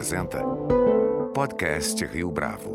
apresenta Podcast Rio Bravo.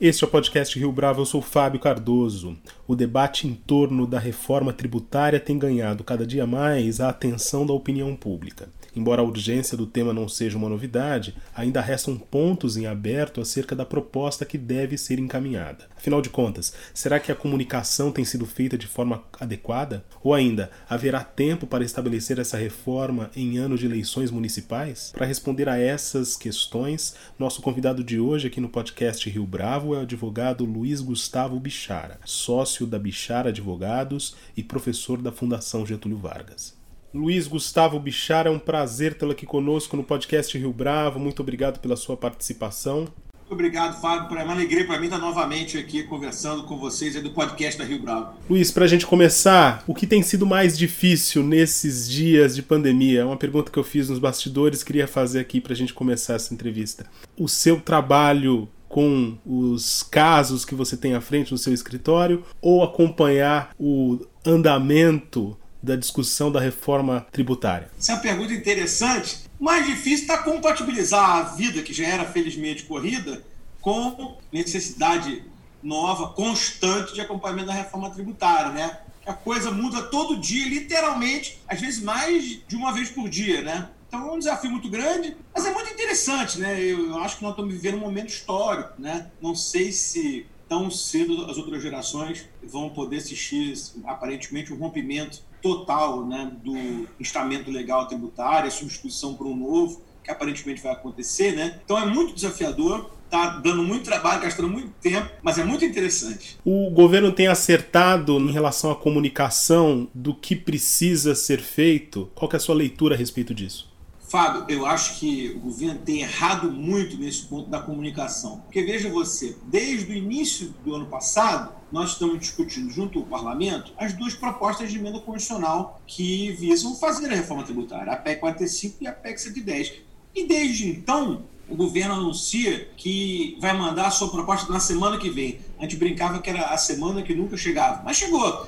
Este é o podcast Rio Bravo, eu sou Fábio Cardoso. O debate em torno da reforma tributária tem ganhado cada dia mais a atenção da opinião pública. Embora a urgência do tema não seja uma novidade, ainda restam pontos em aberto acerca da proposta que deve ser encaminhada. Afinal de contas, será que a comunicação tem sido feita de forma adequada? Ou ainda, haverá tempo para estabelecer essa reforma em ano de eleições municipais? Para responder a essas questões, nosso convidado de hoje aqui no podcast Rio Bravo é o advogado Luiz Gustavo Bichara, sócio da Bichara Advogados e professor da Fundação Getúlio Vargas. Luiz Gustavo Bichara, é um prazer tê-lo aqui conosco no podcast Rio Bravo. Muito obrigado pela sua participação. Obrigado, Fábio. É uma alegria para mim estar novamente aqui conversando com vocês do podcast da Rio Bravo. Luiz, para a gente começar, o que tem sido mais difícil nesses dias de pandemia? É uma pergunta que eu fiz nos bastidores, queria fazer aqui para a gente começar essa entrevista. O seu trabalho com os casos que você tem à frente no seu escritório ou acompanhar o andamento da discussão da reforma tributária? Essa é uma pergunta interessante. O mais difícil está compatibilizar a vida, que já era felizmente corrida, com necessidade nova, constante de acompanhamento da reforma tributária, né? A coisa muda todo dia, literalmente, às vezes mais de uma vez por dia, né? Então é um desafio muito grande, mas é muito interessante, né? Eu acho que nós estamos vivendo um momento histórico, né? Não sei se tão cedo as outras gerações vão poder assistir, aparentemente, o rompimento total né, do estamento legal tributário, a substituição por um novo, que aparentemente vai acontecer. Né? Então é muito desafiador, está dando muito trabalho, gastando muito tempo, mas é muito interessante. O governo tem acertado em relação à comunicação do que precisa ser feito? Qual é a sua leitura a respeito disso? Fábio, eu acho que o governo tem errado muito nesse ponto da comunicação. Porque veja você, desde o início do ano passado, nós estamos discutindo junto ao parlamento as duas propostas de emenda constitucional que visam fazer a reforma tributária, a PEC 45 e a PEC 110. E desde então, o governo anuncia que vai mandar a sua proposta na semana que vem. A gente brincava que era a semana que nunca chegava, mas chegou.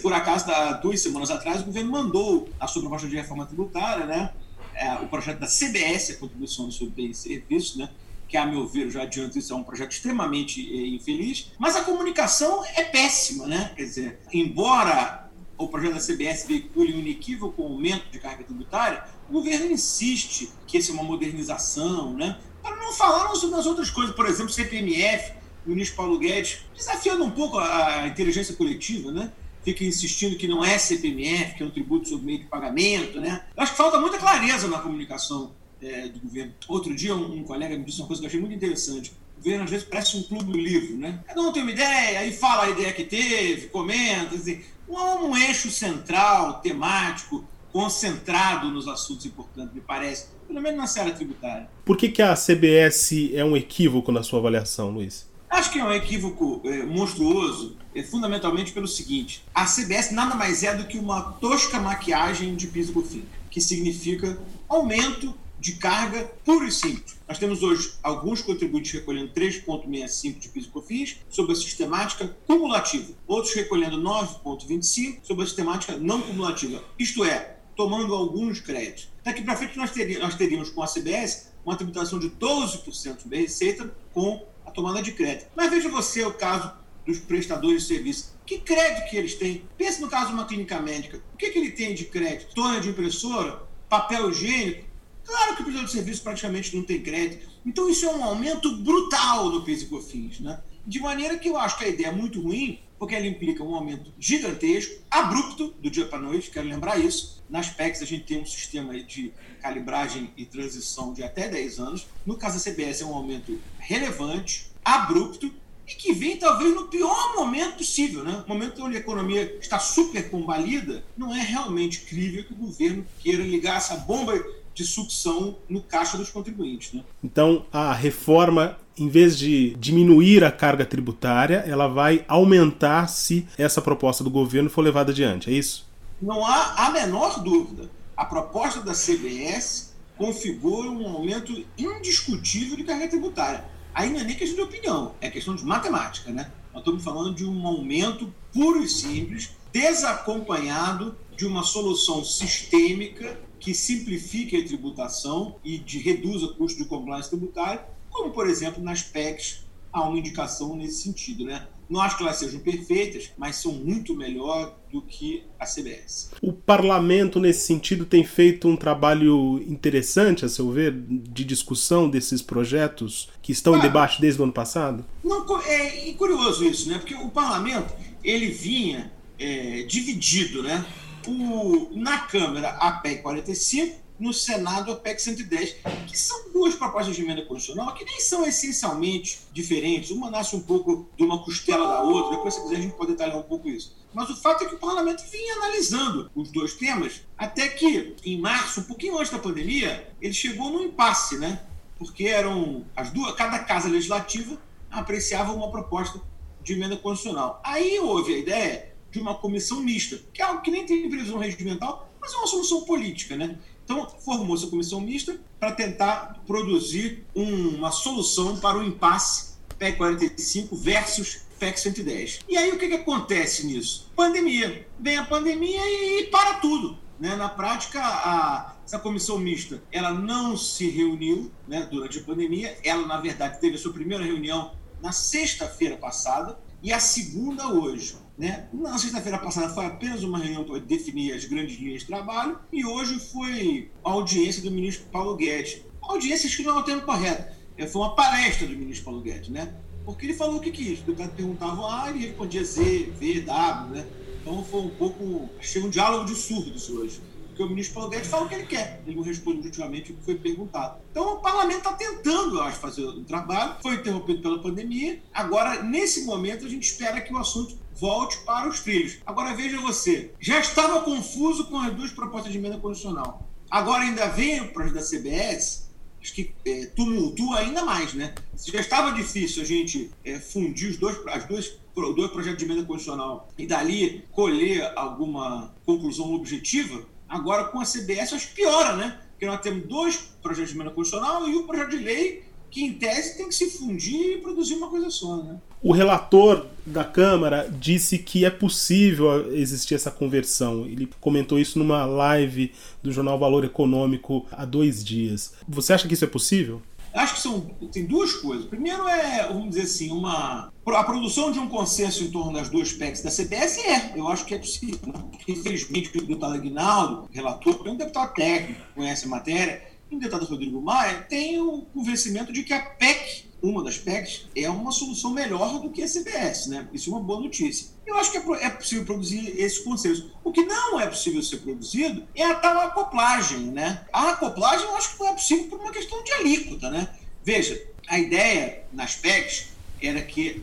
Por acaso, há duas semanas atrás, o governo mandou a sua proposta de reforma tributária, né? é, o projeto da CBS, a Contribuição sobre Bens e Serviços, né? que, a meu ver, já adianto isso, é um projeto extremamente é, infeliz, mas a comunicação é péssima, né? Quer dizer, embora o projeto da CBS veicule um inequívoco aumento de carga tributária, o governo insiste que isso é uma modernização, né? Para não falar sobre as outras coisas, por exemplo, CPMF, o ministro Paulo Guedes, desafiando um pouco a inteligência coletiva, né? fica insistindo que não é CPMF, que é um tributo sobre meio de pagamento, né? Eu acho que falta muita clareza na comunicação é, do governo. Outro dia, um, um, colega me disse uma coisa que eu achei muito interessante. O governo, às vezes, parece um clube do livro, né? Cada um tem uma ideia, aí fala a ideia que teve, comenta, assim, não é um eixo central, temático, concentrado nos assuntos importantes, me parece, pelo menos na série tributária. Por que, que a CBS é um equívoco na sua avaliação, Luiz? Acho que é um equívoco é, monstruoso, é, fundamentalmente pelo seguinte: a CBS nada mais é do que uma tosca maquiagem de piso fim, que significa aumento de carga puro e simples. Nós temos hoje alguns contribuintes recolhendo 3,65 de PIS e COFINS sob a sistemática cumulativa, outros recolhendo 9,25 sob a sistemática não cumulativa, isto é, tomando alguns créditos. Daqui para frente nós teríamos, nós teríamos com a CBS uma tributação de 12% sobre a receita com a tomada de crédito. Mas veja você o caso dos prestadores de serviço. Que crédito que eles têm? Pense no caso de uma clínica médica. O que, que ele tem de crédito? Torre de impressora? Papel higiênico? Claro que o prestador de serviço praticamente não tem crédito. Então isso é um aumento brutal do PIS e COFINS. Né? De maneira que eu acho que a ideia é muito ruim, porque ela implica um aumento gigantesco, abrupto, do dia para a noite, quero lembrar isso. Nas PECs a gente tem um sistema de calibragem e transição de até 10 anos. No caso da CBS é um aumento relevante, abrupto, e que vem talvez no pior momento possível, né? O momento onde a economia está super combalida, não é realmente crível que o governo queira ligar essa bomba de sucção no caixa dos contribuintes. Né? Então, a reforma, em vez de diminuir a carga tributária, ela vai aumentar se essa proposta do governo for levada adiante, é isso? Não há a menor dúvida. A proposta da CBS configura um aumento indiscutível de carga tributária. Aí não é nem questão de opinião, é questão de matemática, né? Nós estamos falando de um aumento puro e simples, desacompanhado de uma solução sistêmica que simplifique a tributação e de reduza o custo de compliance tributário, como, por exemplo, nas PECs há uma indicação nesse sentido. Né? Não acho que elas sejam perfeitas, mas são muito melhor do que a CBS. O parlamento, nesse sentido, tem feito um trabalho interessante, a seu ver, de discussão desses projetos que estão em debate desde o ano passado? Não, é, é curioso isso, né? Porque o parlamento ele vinha é, dividido, né? O, na Câmara, a PEC 45 no Senado a PEC 110, que são duas propostas de emenda constitucional que nem são essencialmente diferentes. Uma nasce um pouco de uma costela da outra, depois, se quiser, a gente pode detalhar um pouco isso. Mas o fato é que o parlamento vinha analisando os dois temas, até que, em março, um pouquinho antes da pandemia, ele chegou num impasse, né? Porque eram as duas, cada casa legislativa apreciava uma proposta de emenda constitucional. Aí houve a ideia de uma comissão mista, que é algo que nem tem previsão regimental, mas é uma solução política, né? Então, formou-se a comissão mista para tentar produzir um, uma solução para o impasse PEC 45 versus PEC 110. E aí o que, que acontece nisso? Pandemia. Vem a pandemia e, e para tudo. Né? Na prática, a, essa comissão mista ela não se reuniu né, durante a pandemia. Ela, na verdade, teve a sua primeira reunião na sexta-feira passada e a segunda hoje. Né? Na sexta-feira passada foi apenas uma reunião para definir as grandes linhas de trabalho e hoje foi a audiência do ministro Paulo Guedes. Audiência, acho que não é o termo correto, é, foi uma palestra do ministro Paulo Guedes, né? porque ele falou o que quis. O deputado perguntava A, ele respondia Z, V, W. Né? Então foi um pouco. Achei um diálogo de surdos hoje. Porque o ministro Paulo Guedes fala o que ele quer. Ele não responde ultimamente o que foi perguntado. Então o parlamento está tentando, eu acho, fazer o trabalho. Foi interrompido pela pandemia. Agora, nesse momento, a gente espera que o assunto volte para os trilhos. Agora veja você, já estava confuso com as duas propostas de emenda constitucional. Agora ainda vem o projeto da CBS, acho que é, tumultua ainda mais, né? Se já estava difícil a gente é, fundir os dois, as duas, dois projetos de emenda constitucional e dali colher alguma conclusão objetiva, agora com a CBS acho que piora, né? Porque nós temos dois projetos de emenda constitucional e um projeto de lei que em tese tem que se fundir e produzir uma coisa só, né? O relator da Câmara disse que é possível existir essa conversão. Ele comentou isso numa live do jornal Valor Econômico há dois dias. Você acha que isso é possível? Acho que são, tem duas coisas. Primeiro é, vamos dizer assim, uma a produção de um consenso em torno das duas PECs da CBS é, eu acho que é possível. Né? Infelizmente, o deputado Aguinaldo, relator, é um deputado técnico, conhece a matéria, o deputado Rodrigo Maia tem o convencimento de que a PEC, uma das PECs, é uma solução melhor do que a CBS, né? Isso é uma boa notícia. Eu acho que é, é possível produzir esse consenso. O que não é possível ser produzido é a tal acoplagem, né? A acoplagem eu acho que não é possível por uma questão de alíquota, né? Veja, a ideia nas PECs era que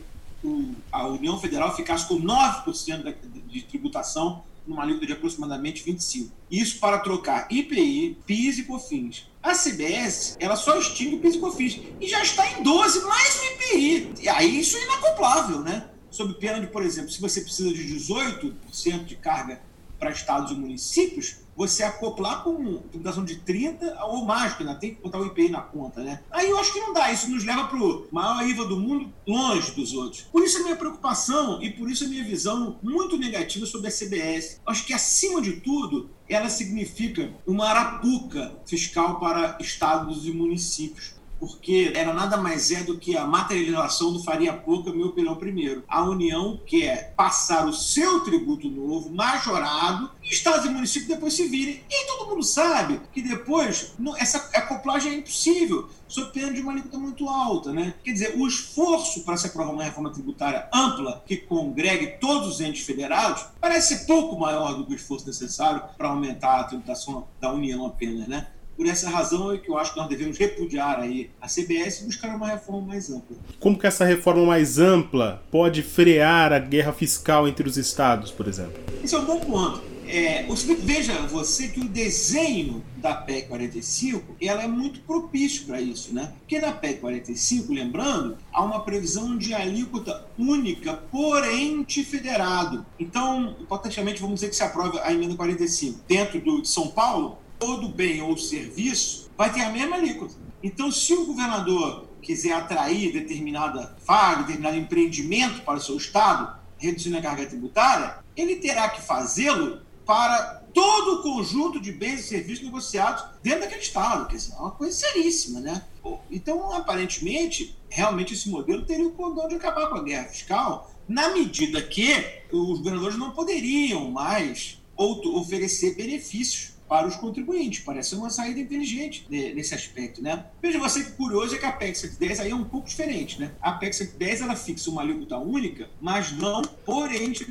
a União Federal ficasse com 9% da, de tributação numa alíquota de aproximadamente 25. Isso para trocar IPI, PIS e COFINS. A CBS, ela só extingue o PIS e COFINS e já está em 12 mais o IPI. E aí isso é inacoplável, né? Sob pena de, por exemplo, se você precisa de 18% de carga para estados e municípios, você acoplar com tributação de 30 ou mais, que ainda tem que botar o IPI na conta, né? Aí eu acho que não dá, isso nos leva para o maior IVA do mundo, longe dos outros. Por isso a minha preocupação e por isso a minha visão muito negativa sobre a CBS. Acho que, acima de tudo, ela significa uma arapuca fiscal para estados e municípios porque era nada mais é do que a materialização do Faria Pouca, meu opinião, primeiro. A União quer passar o seu tributo novo, majorado, e estados e municípios depois se virem. E todo mundo sabe que depois não, essa acoplagem é impossível, sob pena de uma alíquota muito alta. Né? Quer dizer, o esforço para se aprovar uma reforma tributária ampla, que congregue todos os entes federados, parece pouco maior do que o esforço necessário para aumentar a tributação da União apenas. Né? Por essa razão é que eu acho que nós devemos repudiar aí a CBS e buscar uma reforma mais ampla. Como que essa reforma mais ampla pode frear a guerra fiscal entre os estados, por exemplo? Esse é um bom ponto. É, veja você que o desenho da PEC 45 ela é muito propício para isso, né? Porque na PEC 45, lembrando, há uma previsão de alíquota única por ente federado. Então, hipoteticamente, vamos dizer que se aprova a emenda 45 dentro do, de São Paulo, todo bem ou serviço vai ter a mesma alíquota. Então, se o governador quiser atrair determinada vaga, determinado empreendimento para o seu estado, reduzindo a carga tributária, ele terá que fazê-lo para todo o conjunto de bens e serviços negociados dentro daquele Estado. Dizer, é uma coisa seríssima, né? Então, aparentemente, realmente esse modelo teria o condão de acabar com a guerra fiscal, na medida que os governadores não poderiam mais oferecer benefícios para os contribuintes. Parece uma saída inteligente nesse aspecto, né? Veja você que curioso é que a PEC 110 aí é um pouco diferente, né? A PEC 110 ela fixa uma alíquota única, mas não por ente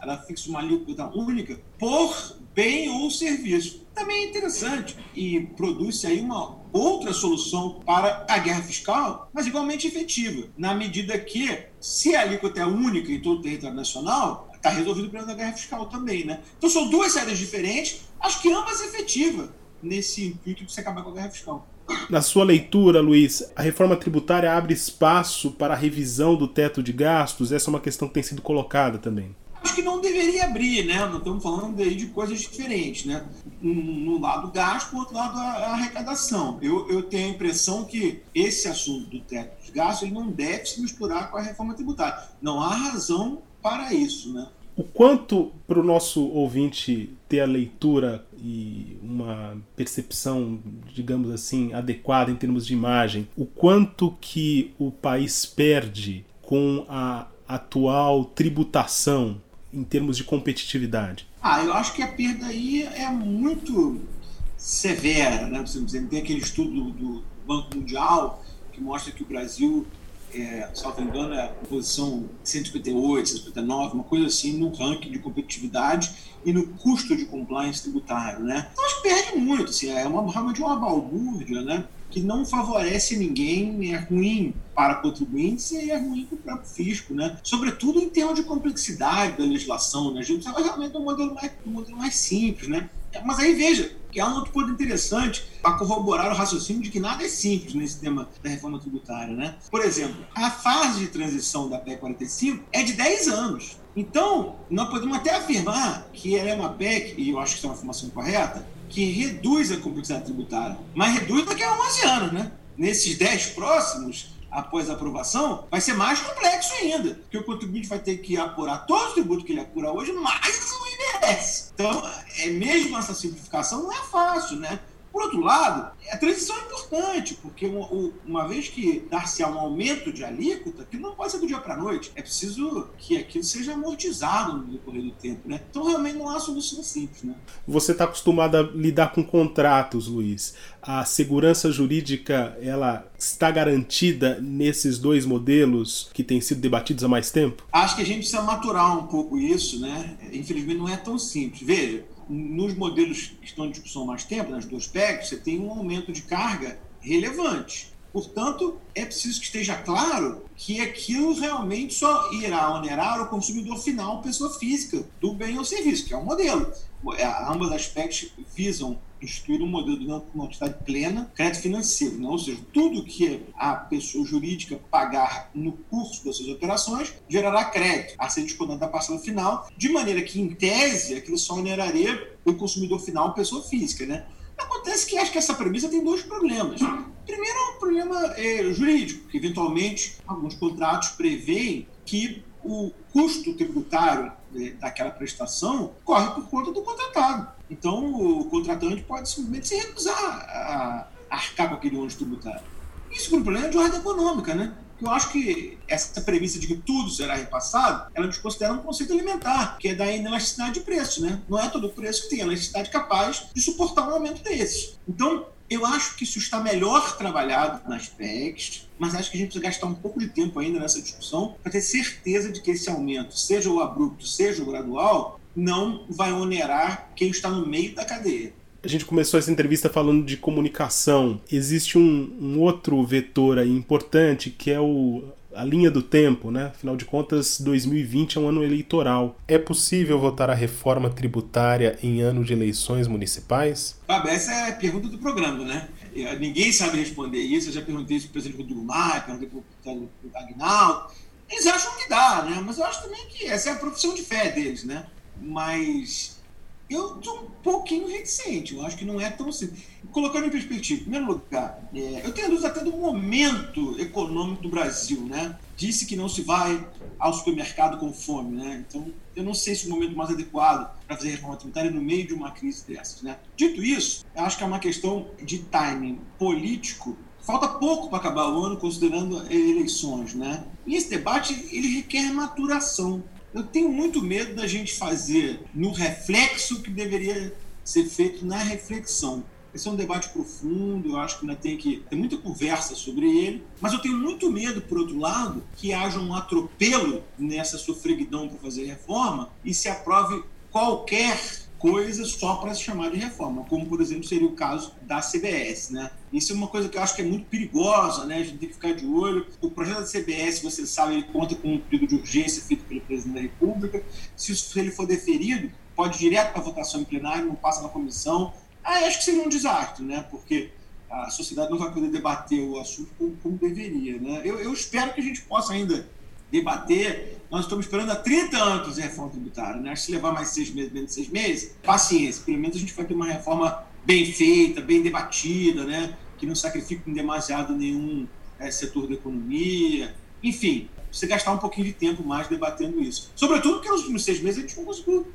Ela fixa uma alíquota única por bem ou serviço. Também é interessante e produz aí uma outra solução para a guerra fiscal, mas igualmente efetiva, na medida que, se a alíquota é única em todo o território nacional, está resolvido o problema da guerra fiscal também, né? Então são duas saídas diferentes, acho que ambas efetivas nesse intuito de se acabar com a guerra fiscal. Na sua leitura, Luiz, a reforma tributária abre espaço para a revisão do teto de gastos? Essa é uma questão que tem sido colocada também. Acho que não deveria abrir, né? Nós estamos falando aí de coisas diferentes, né? No lado gasto, no outro lado a arrecadação. Eu, eu tenho a impressão que esse assunto do teto de gastos não deve se misturar com a reforma tributária. Não há razão para isso, né? O quanto para o nosso ouvinte ter a leitura e uma percepção, digamos assim, adequada em termos de imagem, o quanto que o país perde com a atual tributação em termos de competitividade? Ah, eu acho que a perda aí é muito severa, né? Tem aquele estudo do Banco Mundial que mostra que o Brasil é, salvo engano, é a posição 158, 159, uma coisa assim, no ranking de competitividade e no custo de compliance tributário, né? Então, acho que perde muito, assim, é uma realmente uma balbúrdia, né? Que não favorece ninguém, é ruim para contribuintes e é ruim para o próprio fisco, né? Sobretudo em termos de complexidade da legislação, né? A gente precisava realmente de um modelo mais, um modelo mais simples, né? Mas aí veja, que é um outro ponto interessante para corroborar o raciocínio de que nada é simples nesse tema da reforma tributária. Né? Por exemplo, a fase de transição da PEC 45 é de 10 anos. Então, nós podemos até afirmar que ela é uma PEC, e eu acho que isso é uma afirmação correta, que reduz a complexidade tributária, mas reduz daqui a 11 anos. Né? Nesses 10 próximos, após a aprovação, vai ser mais complexo ainda, porque o contribuinte vai ter que apurar todos os tributos que ele apura hoje, mais o IBS. Então, é, mesmo essa simplificação não é fácil, né? Por outro lado, a transição é importante, porque uma, uma vez que dar-se um aumento de alíquota, que não pode ser do dia para a noite, é preciso que aquilo seja amortizado no decorrer do tempo. Né? Então, realmente, não há solução simples. Né? Você está acostumado a lidar com contratos, Luiz. A segurança jurídica ela está garantida nesses dois modelos que têm sido debatidos há mais tempo? Acho que a gente precisa maturar um pouco isso, né? Infelizmente, não é tão simples. Veja, nos modelos que estão em discussão mais tempo, nas duas PECs, você tem um aumento de carga relevante. Portanto, é preciso que esteja claro que aquilo realmente só irá onerar o consumidor final, pessoa física, do bem ou serviço, que é o modelo. É, ambas as PECs visam instituir um modelo de uma entidade plena, crédito financeiro, né? ou seja, tudo que a pessoa jurídica pagar no curso das suas operações gerará crédito a ser descontado da parcela final, de maneira que, em tese, aquilo só oneraria o consumidor final, pessoa física. Né? Acontece que acho que essa premissa tem dois problemas. Primeiro é um problema é, jurídico, que eventualmente alguns contratos preveem que o custo tributário né, daquela prestação corre por conta do contratado. Então, o contratante pode simplesmente se recusar a arcar com aquele ônus tributário. Isso por um problema de ordem econômica, né? Eu acho que essa premissa de que tudo será repassado, ela desconsidera um conceito elementar, que é da inelasticidade de preço, né? Não é todo preço que tem elasticidade capaz de suportar um aumento desses. Então, eu acho que isso está melhor trabalhado nas PECs, mas acho que a gente precisa gastar um pouco de tempo ainda nessa discussão para ter certeza de que esse aumento, seja o abrupto, seja o gradual, não vai onerar quem está no meio da cadeia. A gente começou essa entrevista falando de comunicação. Existe um, um outro vetor aí importante que é o a linha do tempo, né? Afinal de contas, 2020 é um ano eleitoral. É possível votar a reforma tributária em ano de eleições municipais? Fábio, essa é a pergunta do programa, né? Ninguém sabe responder isso. Eu já perguntei isso para o presidente Rodrigo Maia, perguntei para o Agnaldo. Eles acham que dá, né? Mas eu acho também que essa é a profissão de fé deles, né? Mas Eu estou um pouquinho reticente, eu acho que não é tão simples. Colocando em perspectiva, em primeiro lugar, é, eu tenho dúvida até do momento econômico do Brasil, né? Disse que não se vai ao supermercado com fome, né? Então, eu não sei se o momento mais adequado para fazer reforma tributária é no meio de uma crise dessas, né? Dito isso, acho que é uma questão de timing político Falta pouco para acabar o ano, considerando eleições, né? E esse debate ele requer maturação. Eu tenho muito medo da gente fazer no reflexo que deveria ser feito na reflexão. Esse é um debate profundo, eu acho que ainda tem que ter muita conversa sobre ele, mas eu tenho muito medo, por outro lado, que haja um atropelo nessa sofreguidão para fazer reforma e se aprove qualquer coisas só para se chamar de reforma, como por exemplo seria o caso da CBS, né? Isso é uma coisa que eu acho que é muito perigosa, né? A gente tem que ficar de olho. O projeto da CBS, você sabe, ele conta com um pedido de urgência feito pelo presidente da República. Se, ele for deferido, pode ir direto para votação em plenário, não passa na comissão. Ah, acho que seria um desastre, né? Porque a sociedade não vai poder debater o assunto como, como deveria, né? Eu, eu espero que a gente possa ainda debater. Nós estamos esperando há 30 anos fazer reforma tributária. Né? Se levar mais seis meses, menos seis meses, paciência. Pelo menos a gente vai ter uma reforma bem feita, bem debatida, né? que não sacrifique demasiado nenhum é, setor da economia. Enfim, você gastar um pouquinho de tempo mais debatendo isso. Sobretudo porque nos últimos seis meses a gente não conseguiu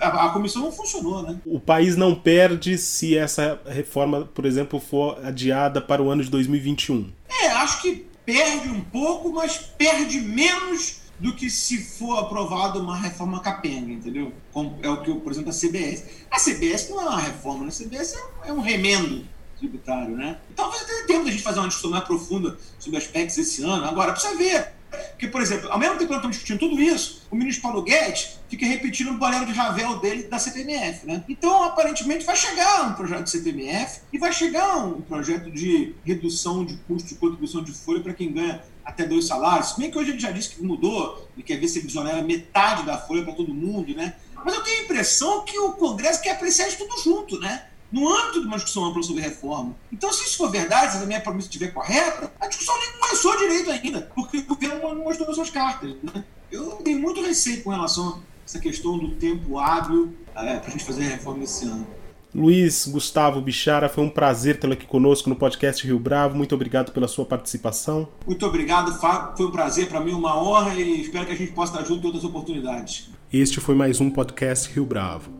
a, comissão não funcionou, né? O país não perde se essa reforma, por exemplo, for adiada para o ano de 2021. É, acho que perde um pouco, mas perde menos do que se for aprovada uma reforma capenga, entendeu? Como é o que, por exemplo, a CBS. A CBS não é uma reforma, né? a CBS é um remendo tributário, né? Talvez então, tenha tempo da gente fazer uma discussão mais profunda sobre aspectos esse ano. Agora, precisa ver porque, por exemplo, ao mesmo tempo que nós estamos discutindo tudo isso, o ministro Paulo Guedes fica repetindo o bolero de Ravel dele da CPMF, né? Então, aparentemente, vai chegar um projeto de CPMF e vai chegar um projeto de redução de custo de contribuição de folha para quem ganha até dois salários. Se bem que hoje ele já disse que mudou e quer ver se ele exonera metade da folha para todo mundo, né? Mas eu tenho a impressão que o Congresso quer apreciar isso tudo junto, né? No âmbito de uma discussão ampla sobre reforma. Então, se isso for verdade, se a minha promessa estiver correta, a discussão nem começou direito ainda, porque o governo não mostrou suas cartas. Né? Eu tenho muito receio com relação a essa questão do tempo hábil é, para a gente fazer a reforma esse ano. Luiz Gustavo Bichara, foi um prazer tê-lo aqui conosco no podcast Rio Bravo. Muito obrigado pela sua participação. Muito obrigado, Fábio. Foi um prazer para mim, uma honra e espero que a gente possa estar junto em outras oportunidades. Este foi mais um podcast Rio Bravo.